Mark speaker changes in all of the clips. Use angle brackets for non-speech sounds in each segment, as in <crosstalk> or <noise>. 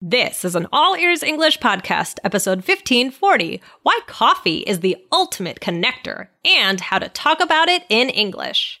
Speaker 1: This is an All Ears English podcast, episode 1540 Why Coffee is the Ultimate Connector and How to Talk About It in English.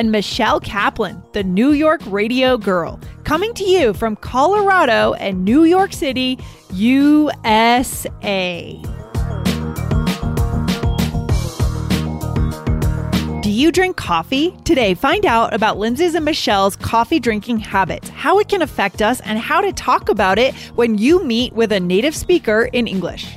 Speaker 2: and Michelle Kaplan, the New York radio girl, coming to you from Colorado and New York City, USA. Do you drink coffee? Today, find out about Lindsay's and Michelle's coffee drinking habits, how it can affect us, and how to talk about it when you meet with a native speaker in English.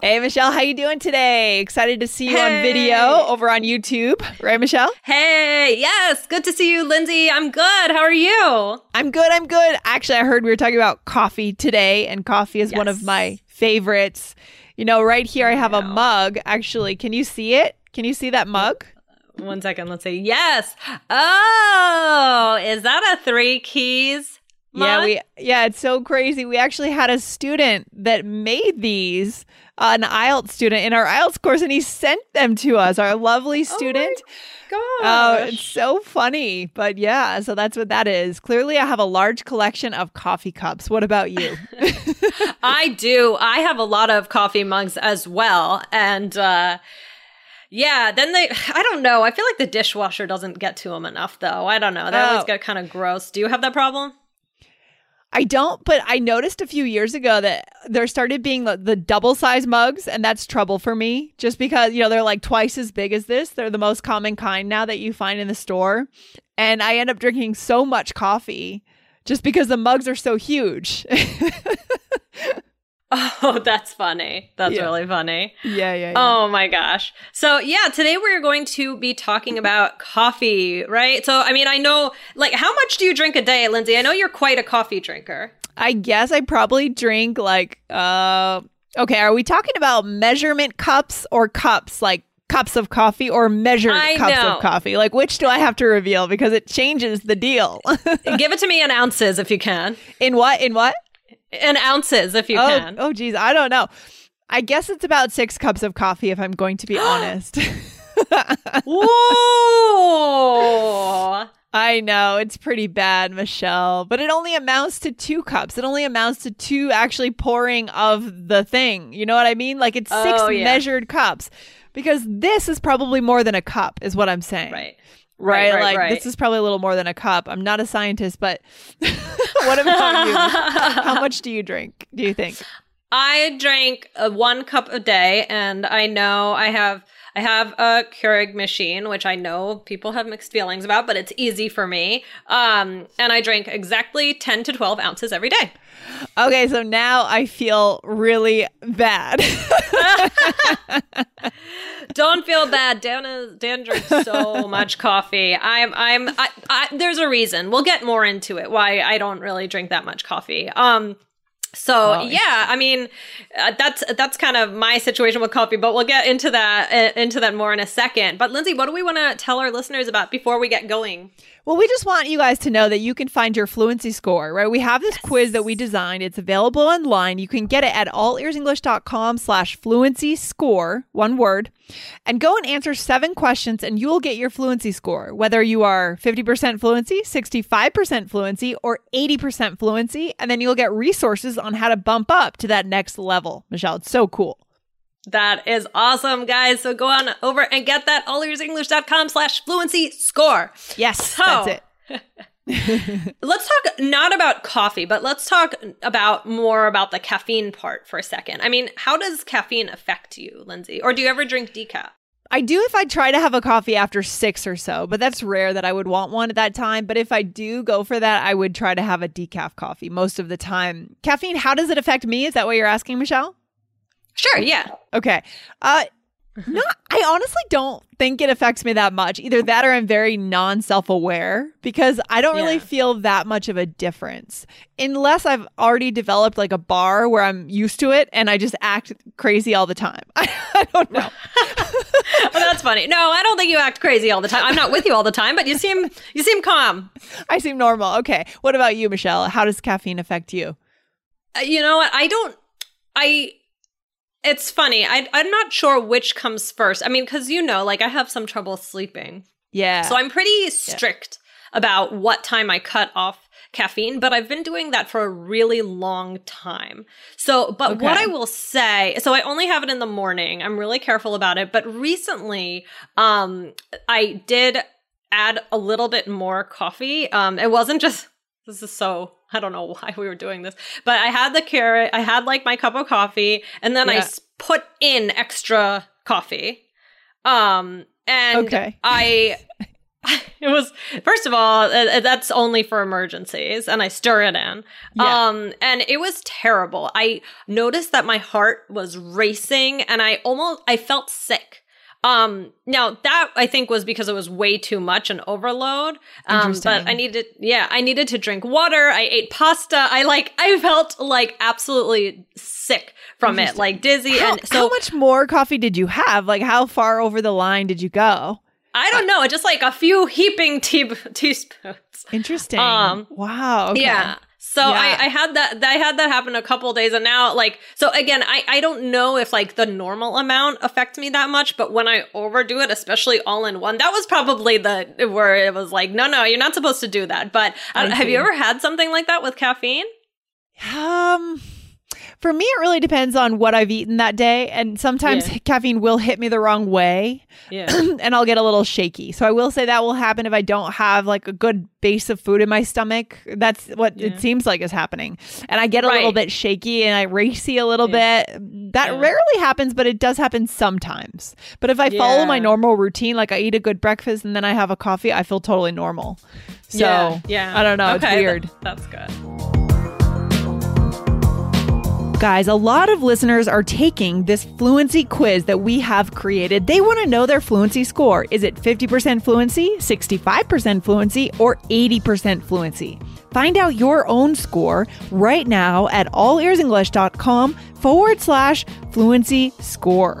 Speaker 2: Hey Michelle, how you doing today? Excited to see you on video over on YouTube, right Michelle?
Speaker 1: Hey, yes, good to see you, Lindsay. I'm good. How are you?
Speaker 2: I'm good. I'm good. Actually, I heard we were talking about coffee today, and coffee is one of my favorites. You know, right here I have a mug. Actually, can you see it? Can you see that mug?
Speaker 1: One second, let's see. Yes. Oh, is that a three keys?
Speaker 2: Yeah, we yeah, it's so crazy. We actually had a student that made these, uh, an IELTS student in our IELTS course, and he sent them to us. Our lovely student. Oh,
Speaker 1: Gosh.
Speaker 2: it's so funny. But yeah, so that's what that is. Clearly, I have a large collection of coffee cups. What about you? <laughs>
Speaker 1: I do. I have a lot of coffee mugs as well. And uh yeah, then they I don't know. I feel like the dishwasher doesn't get to them enough though. I don't know. They always
Speaker 2: Oh.
Speaker 1: get kind of gross. Do you have that problem?
Speaker 2: I don't, but I noticed a few years ago that there started being the, the double size mugs, and that's trouble for me just because, you know, they're like twice as big as this. They're the most common kind now that you find in the store. And I end up drinking so much coffee just because the mugs are so huge. <laughs> <laughs>
Speaker 1: Oh, that's funny. That's
Speaker 2: Yeah.
Speaker 1: really funny.
Speaker 2: yeah, yeah, yeah.
Speaker 1: Oh my gosh. So, yeah, today we're going to be talking about coffee, right? So, I mean, I know, like, how much do you drink a day, Lindsay? I know you're quite a coffee drinker.
Speaker 2: I guess I probably drink like, uh, okay, are we talking about measurement cups or cups? Like, Cups of coffee or measured
Speaker 1: I
Speaker 2: cups
Speaker 1: know.
Speaker 2: of coffee? Like, which do I have to reveal? Because it changes the deal. <laughs>
Speaker 1: Give it to me in ounces if you can.
Speaker 2: in what? In what?
Speaker 1: In ounces if you
Speaker 2: oh,
Speaker 1: can.
Speaker 2: oh, geez, I don't know. I guess it's about six cups of coffee, if I'm going to be <gasps> honest.
Speaker 1: Whoa. <laughs>
Speaker 2: I know it's pretty bad, Michelle, but it only amounts to two cups. It only amounts to two actually pouring of the thing. You know what I mean? Like it's six
Speaker 1: Oh, yeah.
Speaker 2: measured cups because this is probably more than a cup, is what I'm saying.
Speaker 1: Right.
Speaker 2: Right,
Speaker 1: right,
Speaker 2: like
Speaker 1: right.
Speaker 2: this is probably a little more than a cup. I'm not a scientist, but <laughs> what about you? <laughs> How much do you drink? Do you think?
Speaker 1: I drank uh, one cup a day, and I know I have I have a Keurig machine, which I know people have mixed feelings about, but it's easy for me. Um, and I drink exactly ten to twelve ounces every day.
Speaker 2: Okay, so now I feel really bad. <laughs>
Speaker 1: Don't feel bad. Dan is Dan drinks so <laughs> much coffee. I'm I'm I, I, there's a reason. We'll get more into it why I don't really drink that much coffee. Um so
Speaker 2: Oh,
Speaker 1: yeah, I mean uh, that's that's kind of my situation with coffee, but we'll get into that uh, into that more in a second. But Lindsay, what do we want to tell our listeners about before we get going?
Speaker 2: Well, we just want you guys to know that you can find your fluency score, right? We have this quiz that we designed. It's available online. You can get it at allearsenglish.com slash fluency score, one word, and go and answer seven questions and you will get your fluency score, whether you are 50% fluency, 65% fluency, or 80% fluency. And then you'll get resources on how to bump up to that next level. Michelle, it's so cool.
Speaker 1: That is awesome, guys. So go on over and get that allearsenglish.com slash fluency score.
Speaker 2: Yes,
Speaker 1: So-
Speaker 2: that's it. <laughs> <laughs>
Speaker 1: let's talk not about coffee, but let's talk about more about the caffeine part for a second. I mean, how does caffeine affect you, Lindsay? Or do you ever drink decaf?
Speaker 2: I do if I try to have a coffee after six or so, but that's rare that I would want one at that time. But if I do go for that, I would try to have a decaf coffee most of the time. Caffeine, how does it affect me? Is that what you're asking, Michelle?
Speaker 1: Sure, yeah.
Speaker 2: Okay. Uh, no, I honestly don't think it affects me that much. Either that or I'm very non self aware because I don't really feel that much of a difference. Unless I've already developed like a bar where I'm used to it and I just act crazy all the time. <laughs> I, don't know. <laughs>
Speaker 1: Oh, that's funny. No, I don't think you act crazy all the time. I'm not with you all the time, but you seem you seem calm.
Speaker 2: I seem normal. Okay. What about you, Michelle? How does caffeine affect you?
Speaker 1: Uh, You know what? I don't. I. It's funny. I, I'm not sure which comes first. I mean, because you know, like I have some trouble sleeping,
Speaker 2: Yeah.
Speaker 1: so I'm pretty strict about what time I cut off caffeine. But I've been doing that for a really long time. So, but what I will say, so I only have it in the morning. I'm really careful about it. But recently, um, I did add a little bit more coffee. Um, it wasn't just <laughs> this is so <laughs> I don't know why we were doing this, but I had the Keurig, I had like my cup of coffee, and then I
Speaker 2: Yeah.
Speaker 1: s- put in extra coffee. Um, and
Speaker 2: Okay.
Speaker 1: I. <laughs> It was first of all uh, uh, that's only for emergencies and I stir it in.
Speaker 2: Yeah.
Speaker 1: Um and it was terrible. I noticed that my heart was racing and I almost I felt sick. Um now that I think was because it was way too much and overload. Um but I needed yeah, I needed to drink water. I ate pasta. I like I felt like absolutely sick from it, like dizzy
Speaker 2: how,
Speaker 1: and so
Speaker 2: how much more coffee did you have? Like, how far over the line did you go?
Speaker 1: I don't know, just like a few heaping tea- teaspoons.
Speaker 2: Interesting.
Speaker 1: Um,
Speaker 2: wow. Okay.
Speaker 1: Yeah. So
Speaker 2: Yeah.
Speaker 1: I, I had that I had that happen a couple days and now like so again I, I don't know if like the normal amount affects me that much but when I overdo it especially all in one that was probably the where it was like no no you're not supposed to do that. But I have you ever had something like that with caffeine?
Speaker 2: Um, for me, it really depends on what I've eaten that day, and sometimes
Speaker 1: Yeah. <laughs>
Speaker 2: caffeine will hit me the wrong way,
Speaker 1: yeah <clears throat>
Speaker 2: and I'll get a little shaky. So I will say that will happen if I don't have like a good base of food in my stomach. That's what
Speaker 1: Yeah.
Speaker 2: it seems like is happening, and I get a little bit shaky and I racy a little bit. That rarely happens, but it does happen sometimes. But if I follow my normal routine, like I eat a good breakfast and then I have a coffee, I feel totally normal. So
Speaker 1: yeah, yeah
Speaker 2: I don't know.
Speaker 1: Okay,
Speaker 2: it's weird.
Speaker 1: that- that's good
Speaker 2: Guys, a lot of listeners are taking this fluency quiz that we have created. They want to know their fluency score. Is it 50% fluency, 65% fluency, or 80% fluency? Find out your own score right now at allearsenglish.com forward slash fluency score.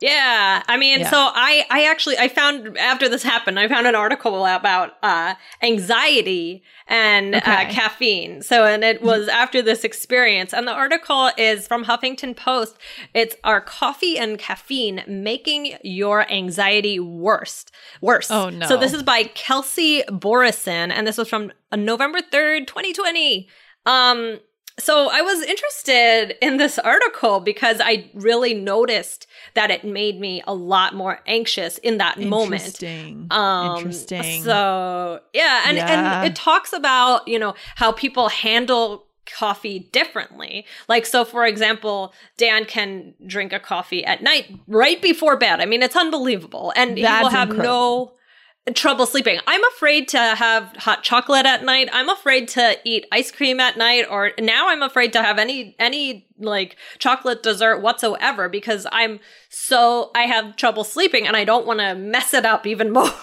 Speaker 1: Yeah, I mean,
Speaker 2: Yeah.
Speaker 1: so I I actually I found after this happened, I found an article about uh anxiety and uh, caffeine. So and it was after this experience and the article is from Huffington Post. It's are coffee and caffeine making your anxiety worse? Worse.
Speaker 2: Oh, no.
Speaker 1: So this is by Kelsey Borresen and this was from uh, November 3rd, 2020. Um so I was interested in this article because I really noticed that it made me a lot more anxious in that moment.
Speaker 2: Interesting.
Speaker 1: Um,
Speaker 2: Interesting.
Speaker 1: So yeah, and
Speaker 2: Yeah.
Speaker 1: and it talks about you know how people handle coffee differently. Like so, for example, Dan can drink a coffee at night right before bed. I mean, it's unbelievable, and he will have no trouble sleeping. I'm afraid to have hot chocolate at night. I'm afraid to eat ice cream at night or now I'm afraid to have any any like chocolate dessert whatsoever because I'm so I have trouble sleeping and I don't want to mess it up even more. <laughs>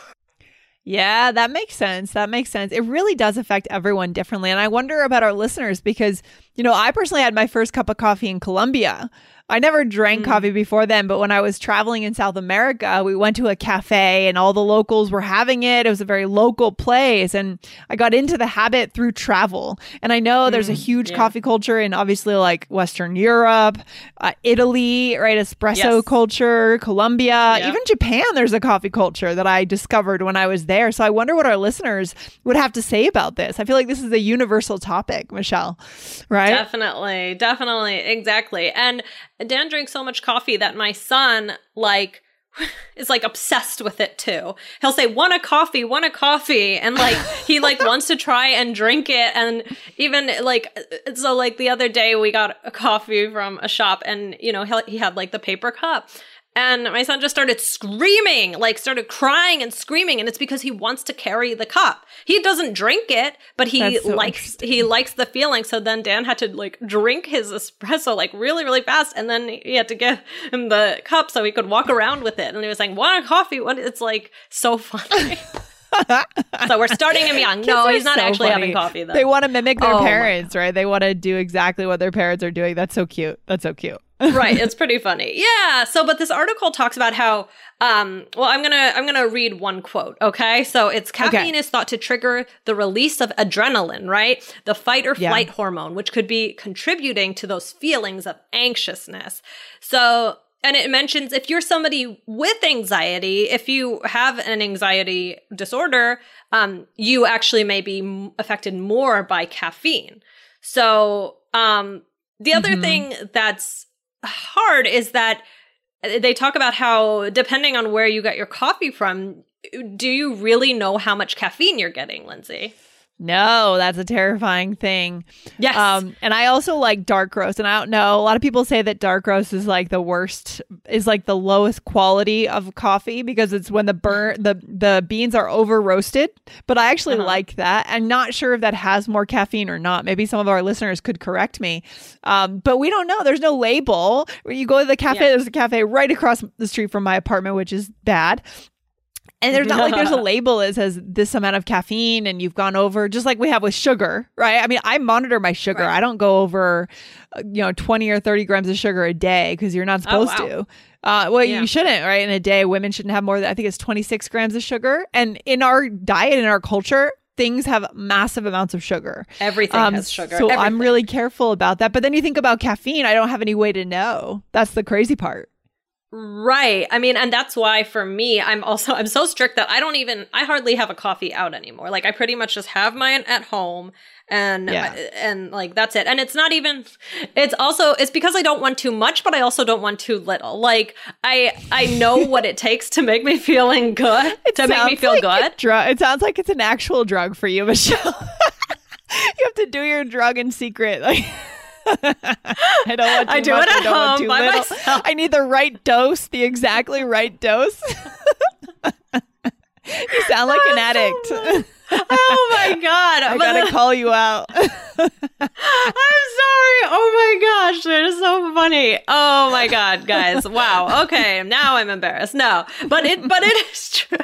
Speaker 2: Yeah, that makes sense. That makes sense. It really does affect everyone differently. And I wonder about our listeners because You know, I personally had my first cup of coffee in Colombia. I never drank mm. coffee before then, but when I was traveling in South America, we went to a cafe and all the locals were having it. It was a very local place. And I got into the habit through travel. And I know there's mm, a huge yeah. coffee culture in obviously like Western Europe, uh, Italy, right? Espresso yes. culture, Colombia, even Japan, there's a coffee culture that I discovered when I was there. So I wonder what our listeners would have to say about this. I feel like this is a universal topic, Michelle, right?
Speaker 1: Definitely. Definitely. Exactly. And Dan drinks so much coffee that my son like <laughs> is like obsessed with it too. He'll say, "Want a coffee? Want a coffee?" And like he like <laughs> wants to try and drink it. And even like so, like the other day we got a coffee from a shop, and you know he he had like the paper cup, and my son just started screaming, like started crying and screaming, and it's because he wants to carry the cup. He doesn't drink it, but he so likes he likes the feeling. So then Dan had to like drink his espresso like really really fast, and then he had to give him the cup so he could walk around with it. And he was like, "Want a coffee?" What? It's like so funny. <laughs> so we're starting him young. no, he's not so actually funny. having coffee though.
Speaker 2: They want to mimic their oh parents, right? They want to do exactly what their parents are doing. That's so cute. That's so cute
Speaker 1: right it's pretty funny <laughs> yeah so but this article talks about how um well i'm gonna i'm gonna read one quote okay so it's caffeine okay. is thought to trigger the release of adrenaline right the fight or flight yeah. hormone which could be contributing to those feelings of anxiousness so and it mentions if you're somebody with anxiety if you have an anxiety disorder um you actually may be affected more by caffeine so um the other mm-hmm. thing that's hard is that uh, they talk about how depending on where you got your coffee from, do you really know how much caffeine you're getting, Lindsay?
Speaker 2: No, that's a terrifying thing.
Speaker 1: Yes. Um,
Speaker 2: and I also like dark roast. And I don't know, a lot of people say that dark roast is like the worst, is like the lowest quality of coffee because it's when the burn the the beans are over roasted. But I actually uh-huh. like that. I'm not sure if that has more caffeine or not. Maybe some of our listeners could correct me. Um, but we don't know. There's no label. When you go to the cafe, yeah. there's a cafe right across the street from my apartment, which is bad. And there's not like there's a <laughs> label that says this amount of caffeine and you've gone over, just like we have with sugar, right? I mean, I monitor my sugar. Right. I don't go over, uh, you know, 20 or 30 grams of sugar a day because you're not oh, supposed oh, wow. to. Uh, well, yeah. you shouldn't, right? In a day, women shouldn't have more than, I think it's 26 grams of sugar. And in our diet, in our culture, things have massive amounts of sugar.
Speaker 1: Everything um, has sugar.
Speaker 2: So
Speaker 1: Everything.
Speaker 2: I'm really careful about that. But then you think about caffeine, I don't have any way to know. That's the crazy part.
Speaker 1: Right. I mean, and that's why for me, I'm also I'm so strict that I don't even I hardly have a coffee out anymore. Like I pretty much just have mine at home and yeah. Uh, and like that's it. And it's not even it's also it's because I don't want too much, but I also don't want too little. Like I I know what it takes to make me feeling good, <laughs> it to make me feel
Speaker 2: like good. it sounds like it's an actual drug for you, Michelle. <laughs> you have to do your drug in secret. Like <laughs> <laughs> I don't want too
Speaker 1: I do
Speaker 2: much,
Speaker 1: it at home by little. myself.
Speaker 2: I need the right dose, the exactly right dose. <laughs> you sound like an oh, addict.
Speaker 1: oh my god! <laughs>
Speaker 2: I gotta call you out. I'm
Speaker 1: sorry. Oh my gosh, they're so funny. Oh my god, guys! Wow. Okay, now I'm embarrassed. No, but it, but it is true.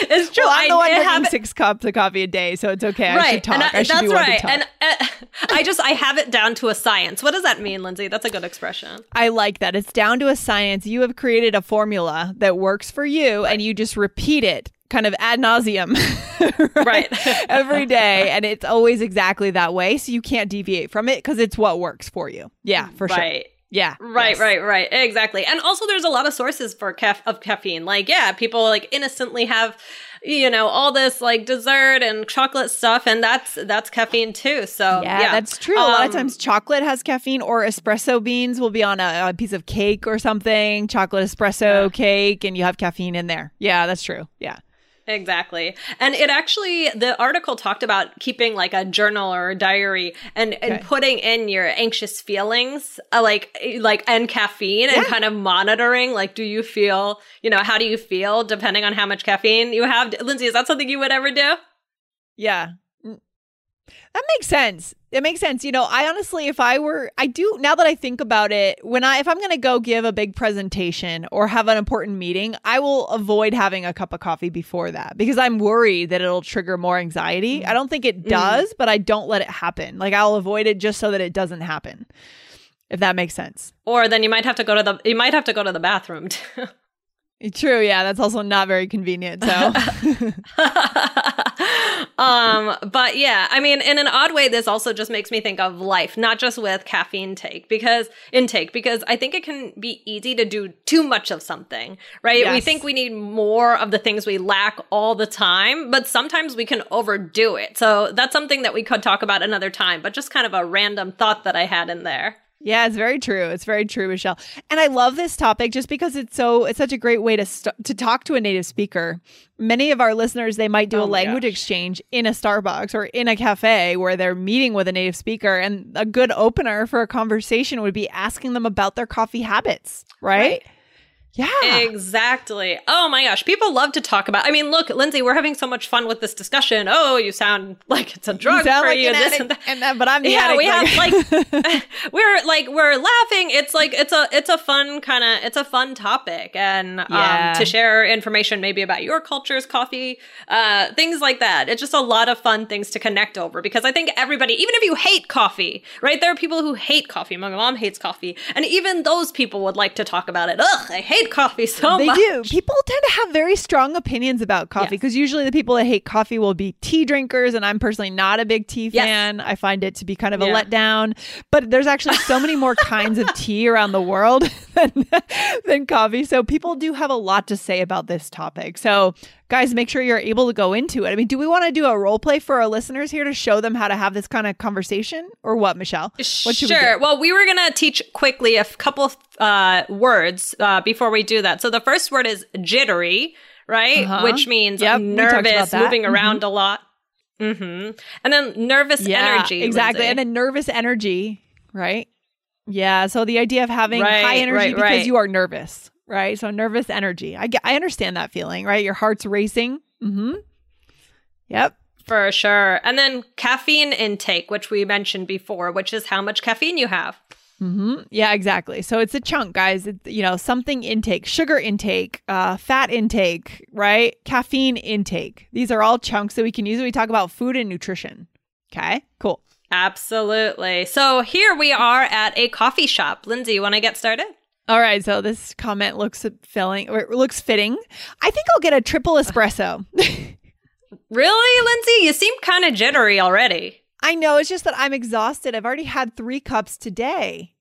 Speaker 1: <laughs> It's true.
Speaker 2: Well, I'm the one drinking six cups of coffee a day, so it's okay. Right. I should talk. I, I should
Speaker 1: that's
Speaker 2: be
Speaker 1: right.
Speaker 2: And
Speaker 1: uh, <laughs> I just I have it down to a science. What does that mean, Lindsay? That's a good expression.
Speaker 2: I like that. It's down to a science. You have created a formula that works for you, and you just repeat it kind of ad nauseum <laughs>
Speaker 1: right, right.
Speaker 2: every day and it's always exactly that way so you can't deviate from it because it's what works for you yeah for
Speaker 1: right.
Speaker 2: sure yeah.
Speaker 1: Right, yes. right, right. Exactly. And also there's a lot of sources for caf- of caffeine. Like, yeah, people like innocently have you know all this like dessert and chocolate stuff and that's that's caffeine too so
Speaker 2: yeah,
Speaker 1: yeah.
Speaker 2: that's true um, a lot of um, times chocolate has caffeine or espresso beans will be on a, a piece of cake or something chocolate espresso yeah. cake and you have caffeine in there yeah that's true yeah
Speaker 1: Exactly. And it actually, the article talked about keeping like a journal or a diary and, okay. and putting in your anxious feelings, uh, like, like, and caffeine yeah. and kind of monitoring, like, do you feel, you know, how do you feel depending on how much caffeine you have? Lindsay, is that something you would ever do?
Speaker 2: Yeah. That makes sense. It makes sense. You know, I honestly, if I were, I do, now that I think about it, when I, if I'm going to go give a big presentation or have an important meeting, I will avoid having a cup of coffee before that because I'm worried that it'll trigger more anxiety. I don't think it
Speaker 1: Mm.
Speaker 2: does, but I don't let it happen. Like I'll avoid it just so that it doesn't happen. If that makes sense.
Speaker 1: Or then you might have to go to the you might have to go to the bathroom too.
Speaker 2: True. Yeah. That's also not very convenient. So, <laughs> <laughs>
Speaker 1: um, but yeah, I mean, in an odd way, this also just makes me think of life, not just with caffeine take because intake, because I think it can be easy to do too much of something, right? We think we need more of the things we lack all the time, but sometimes we can overdo it. So that's something that we could talk about another time, but just kind of a random thought that I had in there.
Speaker 2: Yeah, it's very true. It's very true, Michelle. And I love this topic just because it's so it's such a great way to st- to talk to a native speaker. Many of our listeners they might do
Speaker 1: Oh
Speaker 2: a language
Speaker 1: gosh.
Speaker 2: exchange in a Starbucks or in a cafe where they're meeting with a native speaker and a good opener for a conversation would be asking them about their coffee habits, right?
Speaker 1: Right.
Speaker 2: Yeah.
Speaker 1: Exactly. Oh my gosh. People love to talk about. I mean, look, Lindsay, we're having so much fun with this discussion. Oh, you sound like it's a drug
Speaker 2: sound
Speaker 1: for
Speaker 2: like
Speaker 1: you.
Speaker 2: an
Speaker 1: this and that.
Speaker 2: and that, but I'm the
Speaker 1: yeah,
Speaker 2: addict,
Speaker 1: we have
Speaker 2: like-
Speaker 1: like <laughs> <laughs> we're like we're laughing. It's like it's a it's a fun kind of it's a fun topic and um, to share information maybe about your culture's coffee, uh, things like that. It's just a lot of fun things to connect over because I think everybody, even if you hate coffee, right? There are people who hate coffee. My mom hates coffee, and even those people would like to talk about it. Ugh, I hate coffee so much.
Speaker 2: they
Speaker 1: much.
Speaker 2: do. People tend to have very strong opinions about coffee
Speaker 1: Yes.
Speaker 2: because usually the people that hate coffee will be tea drinkers, and I'm personally not a big tea
Speaker 1: Yes.
Speaker 2: fan. I find it to be kind of a
Speaker 1: Yeah.
Speaker 2: letdown. But there's actually so many more <laughs> kinds of tea around the world <laughs> than, than coffee. So people do have a lot to say about this topic. So guys, make sure you're able to go into it. I mean, do we want to do a role play for our listeners here to show them how to have this kind of conversation, or what, Michelle? What should we
Speaker 1: sure.
Speaker 2: do?
Speaker 1: Well, we were gonna teach quickly a couple of uh, words uh, before we do that. So the first word is jittery, right?
Speaker 2: Uh-huh.
Speaker 1: Which means
Speaker 2: Yep, we talked about
Speaker 1: nervous, moving
Speaker 2: Mhm.
Speaker 1: around a lot. Mm-hmm. And then nervous energy.
Speaker 2: Exactly.
Speaker 1: Lindsay.
Speaker 2: And then nervous energy, right? Yeah. So the idea of having
Speaker 1: Right,
Speaker 2: high energy
Speaker 1: right,
Speaker 2: because
Speaker 1: right.
Speaker 2: you are nervous, right? So nervous energy. I get, I understand that feeling, right? Your heart's racing. Mm-hmm. Yep.
Speaker 1: for sure. And then caffeine intake, which we mentioned before, which is how much caffeine you have.
Speaker 2: Mm-hmm. Yeah, exactly. So it's a chunk, guys. It, you know, something intake, sugar intake, uh, fat intake, right? Caffeine intake. These are all chunks that we can use when we talk about food and nutrition. Okay, cool.
Speaker 1: Absolutely. So here we are at a coffee shop. Lindsay, you want to get started?
Speaker 2: All right, so this comment looks filling or looks fitting. I think I'll get a triple espresso. <laughs>
Speaker 1: Really, Lindsay? You seem kind of jittery already.
Speaker 2: I know it's just that I'm exhausted. I've already had 3 cups today.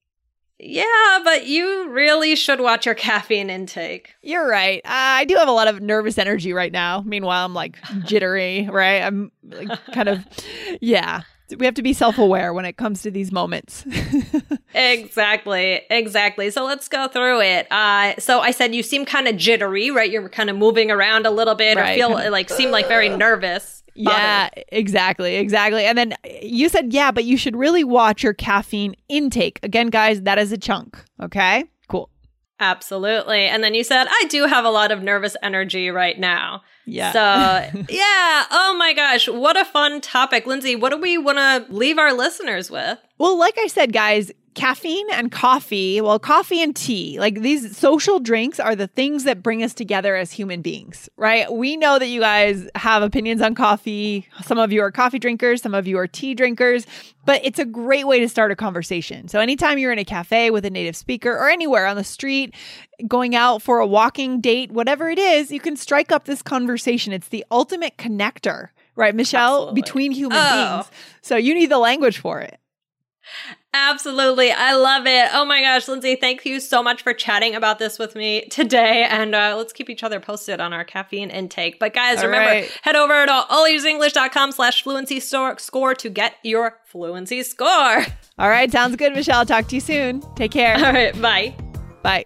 Speaker 1: Yeah, but you really should watch your caffeine intake.
Speaker 2: You're right. Uh, I do have a lot of nervous energy right now. Meanwhile, I'm like jittery, right? I'm like kind of <laughs> yeah. We have to be self-aware when it comes to these moments. <laughs>
Speaker 1: Exactly, exactly. So let's go through it. Uh, so I said you seem kind of jittery, right? You're kind of moving around a little bit,
Speaker 2: Right,
Speaker 1: or feel like seem like very nervous.
Speaker 2: Yeah, exactly, exactly. And then you said, yeah, but you should really watch your caffeine intake. Again, guys, that is a chunk. Okay, cool.
Speaker 1: Absolutely. And then you said, I do have a lot of nervous energy right now.
Speaker 2: Yeah.
Speaker 1: So, <laughs> yeah. Oh my gosh. What a fun topic. Lindsay, what do we want to leave our listeners with?
Speaker 2: Well, like I said, guys, caffeine and coffee, well, coffee and tea, like these social drinks are the things that bring us together as human beings, right? We know that you guys have opinions on coffee. Some of you are coffee drinkers, some of you are tea drinkers, but it's a great way to start a conversation. So, anytime you're in a cafe with a native speaker or anywhere on the street, going out for a walking date, whatever it is, you can strike up this conversation. It's the ultimate connector, right, Michelle,
Speaker 1: Absolutely.
Speaker 2: between human
Speaker 1: Oh.
Speaker 2: beings. So, you need the language for it.
Speaker 1: Absolutely. I love it. Oh my gosh, Lindsay, thank you so much for chatting about this with me today. And uh, let's keep each other posted on our caffeine intake. But guys,
Speaker 2: All
Speaker 1: remember,
Speaker 2: right.
Speaker 1: head over to allearsenglish.com slash fluency score to get your fluency score.
Speaker 2: All right, sounds good, Michelle. Talk to you soon. Take care.
Speaker 1: All right, bye.
Speaker 2: Bye.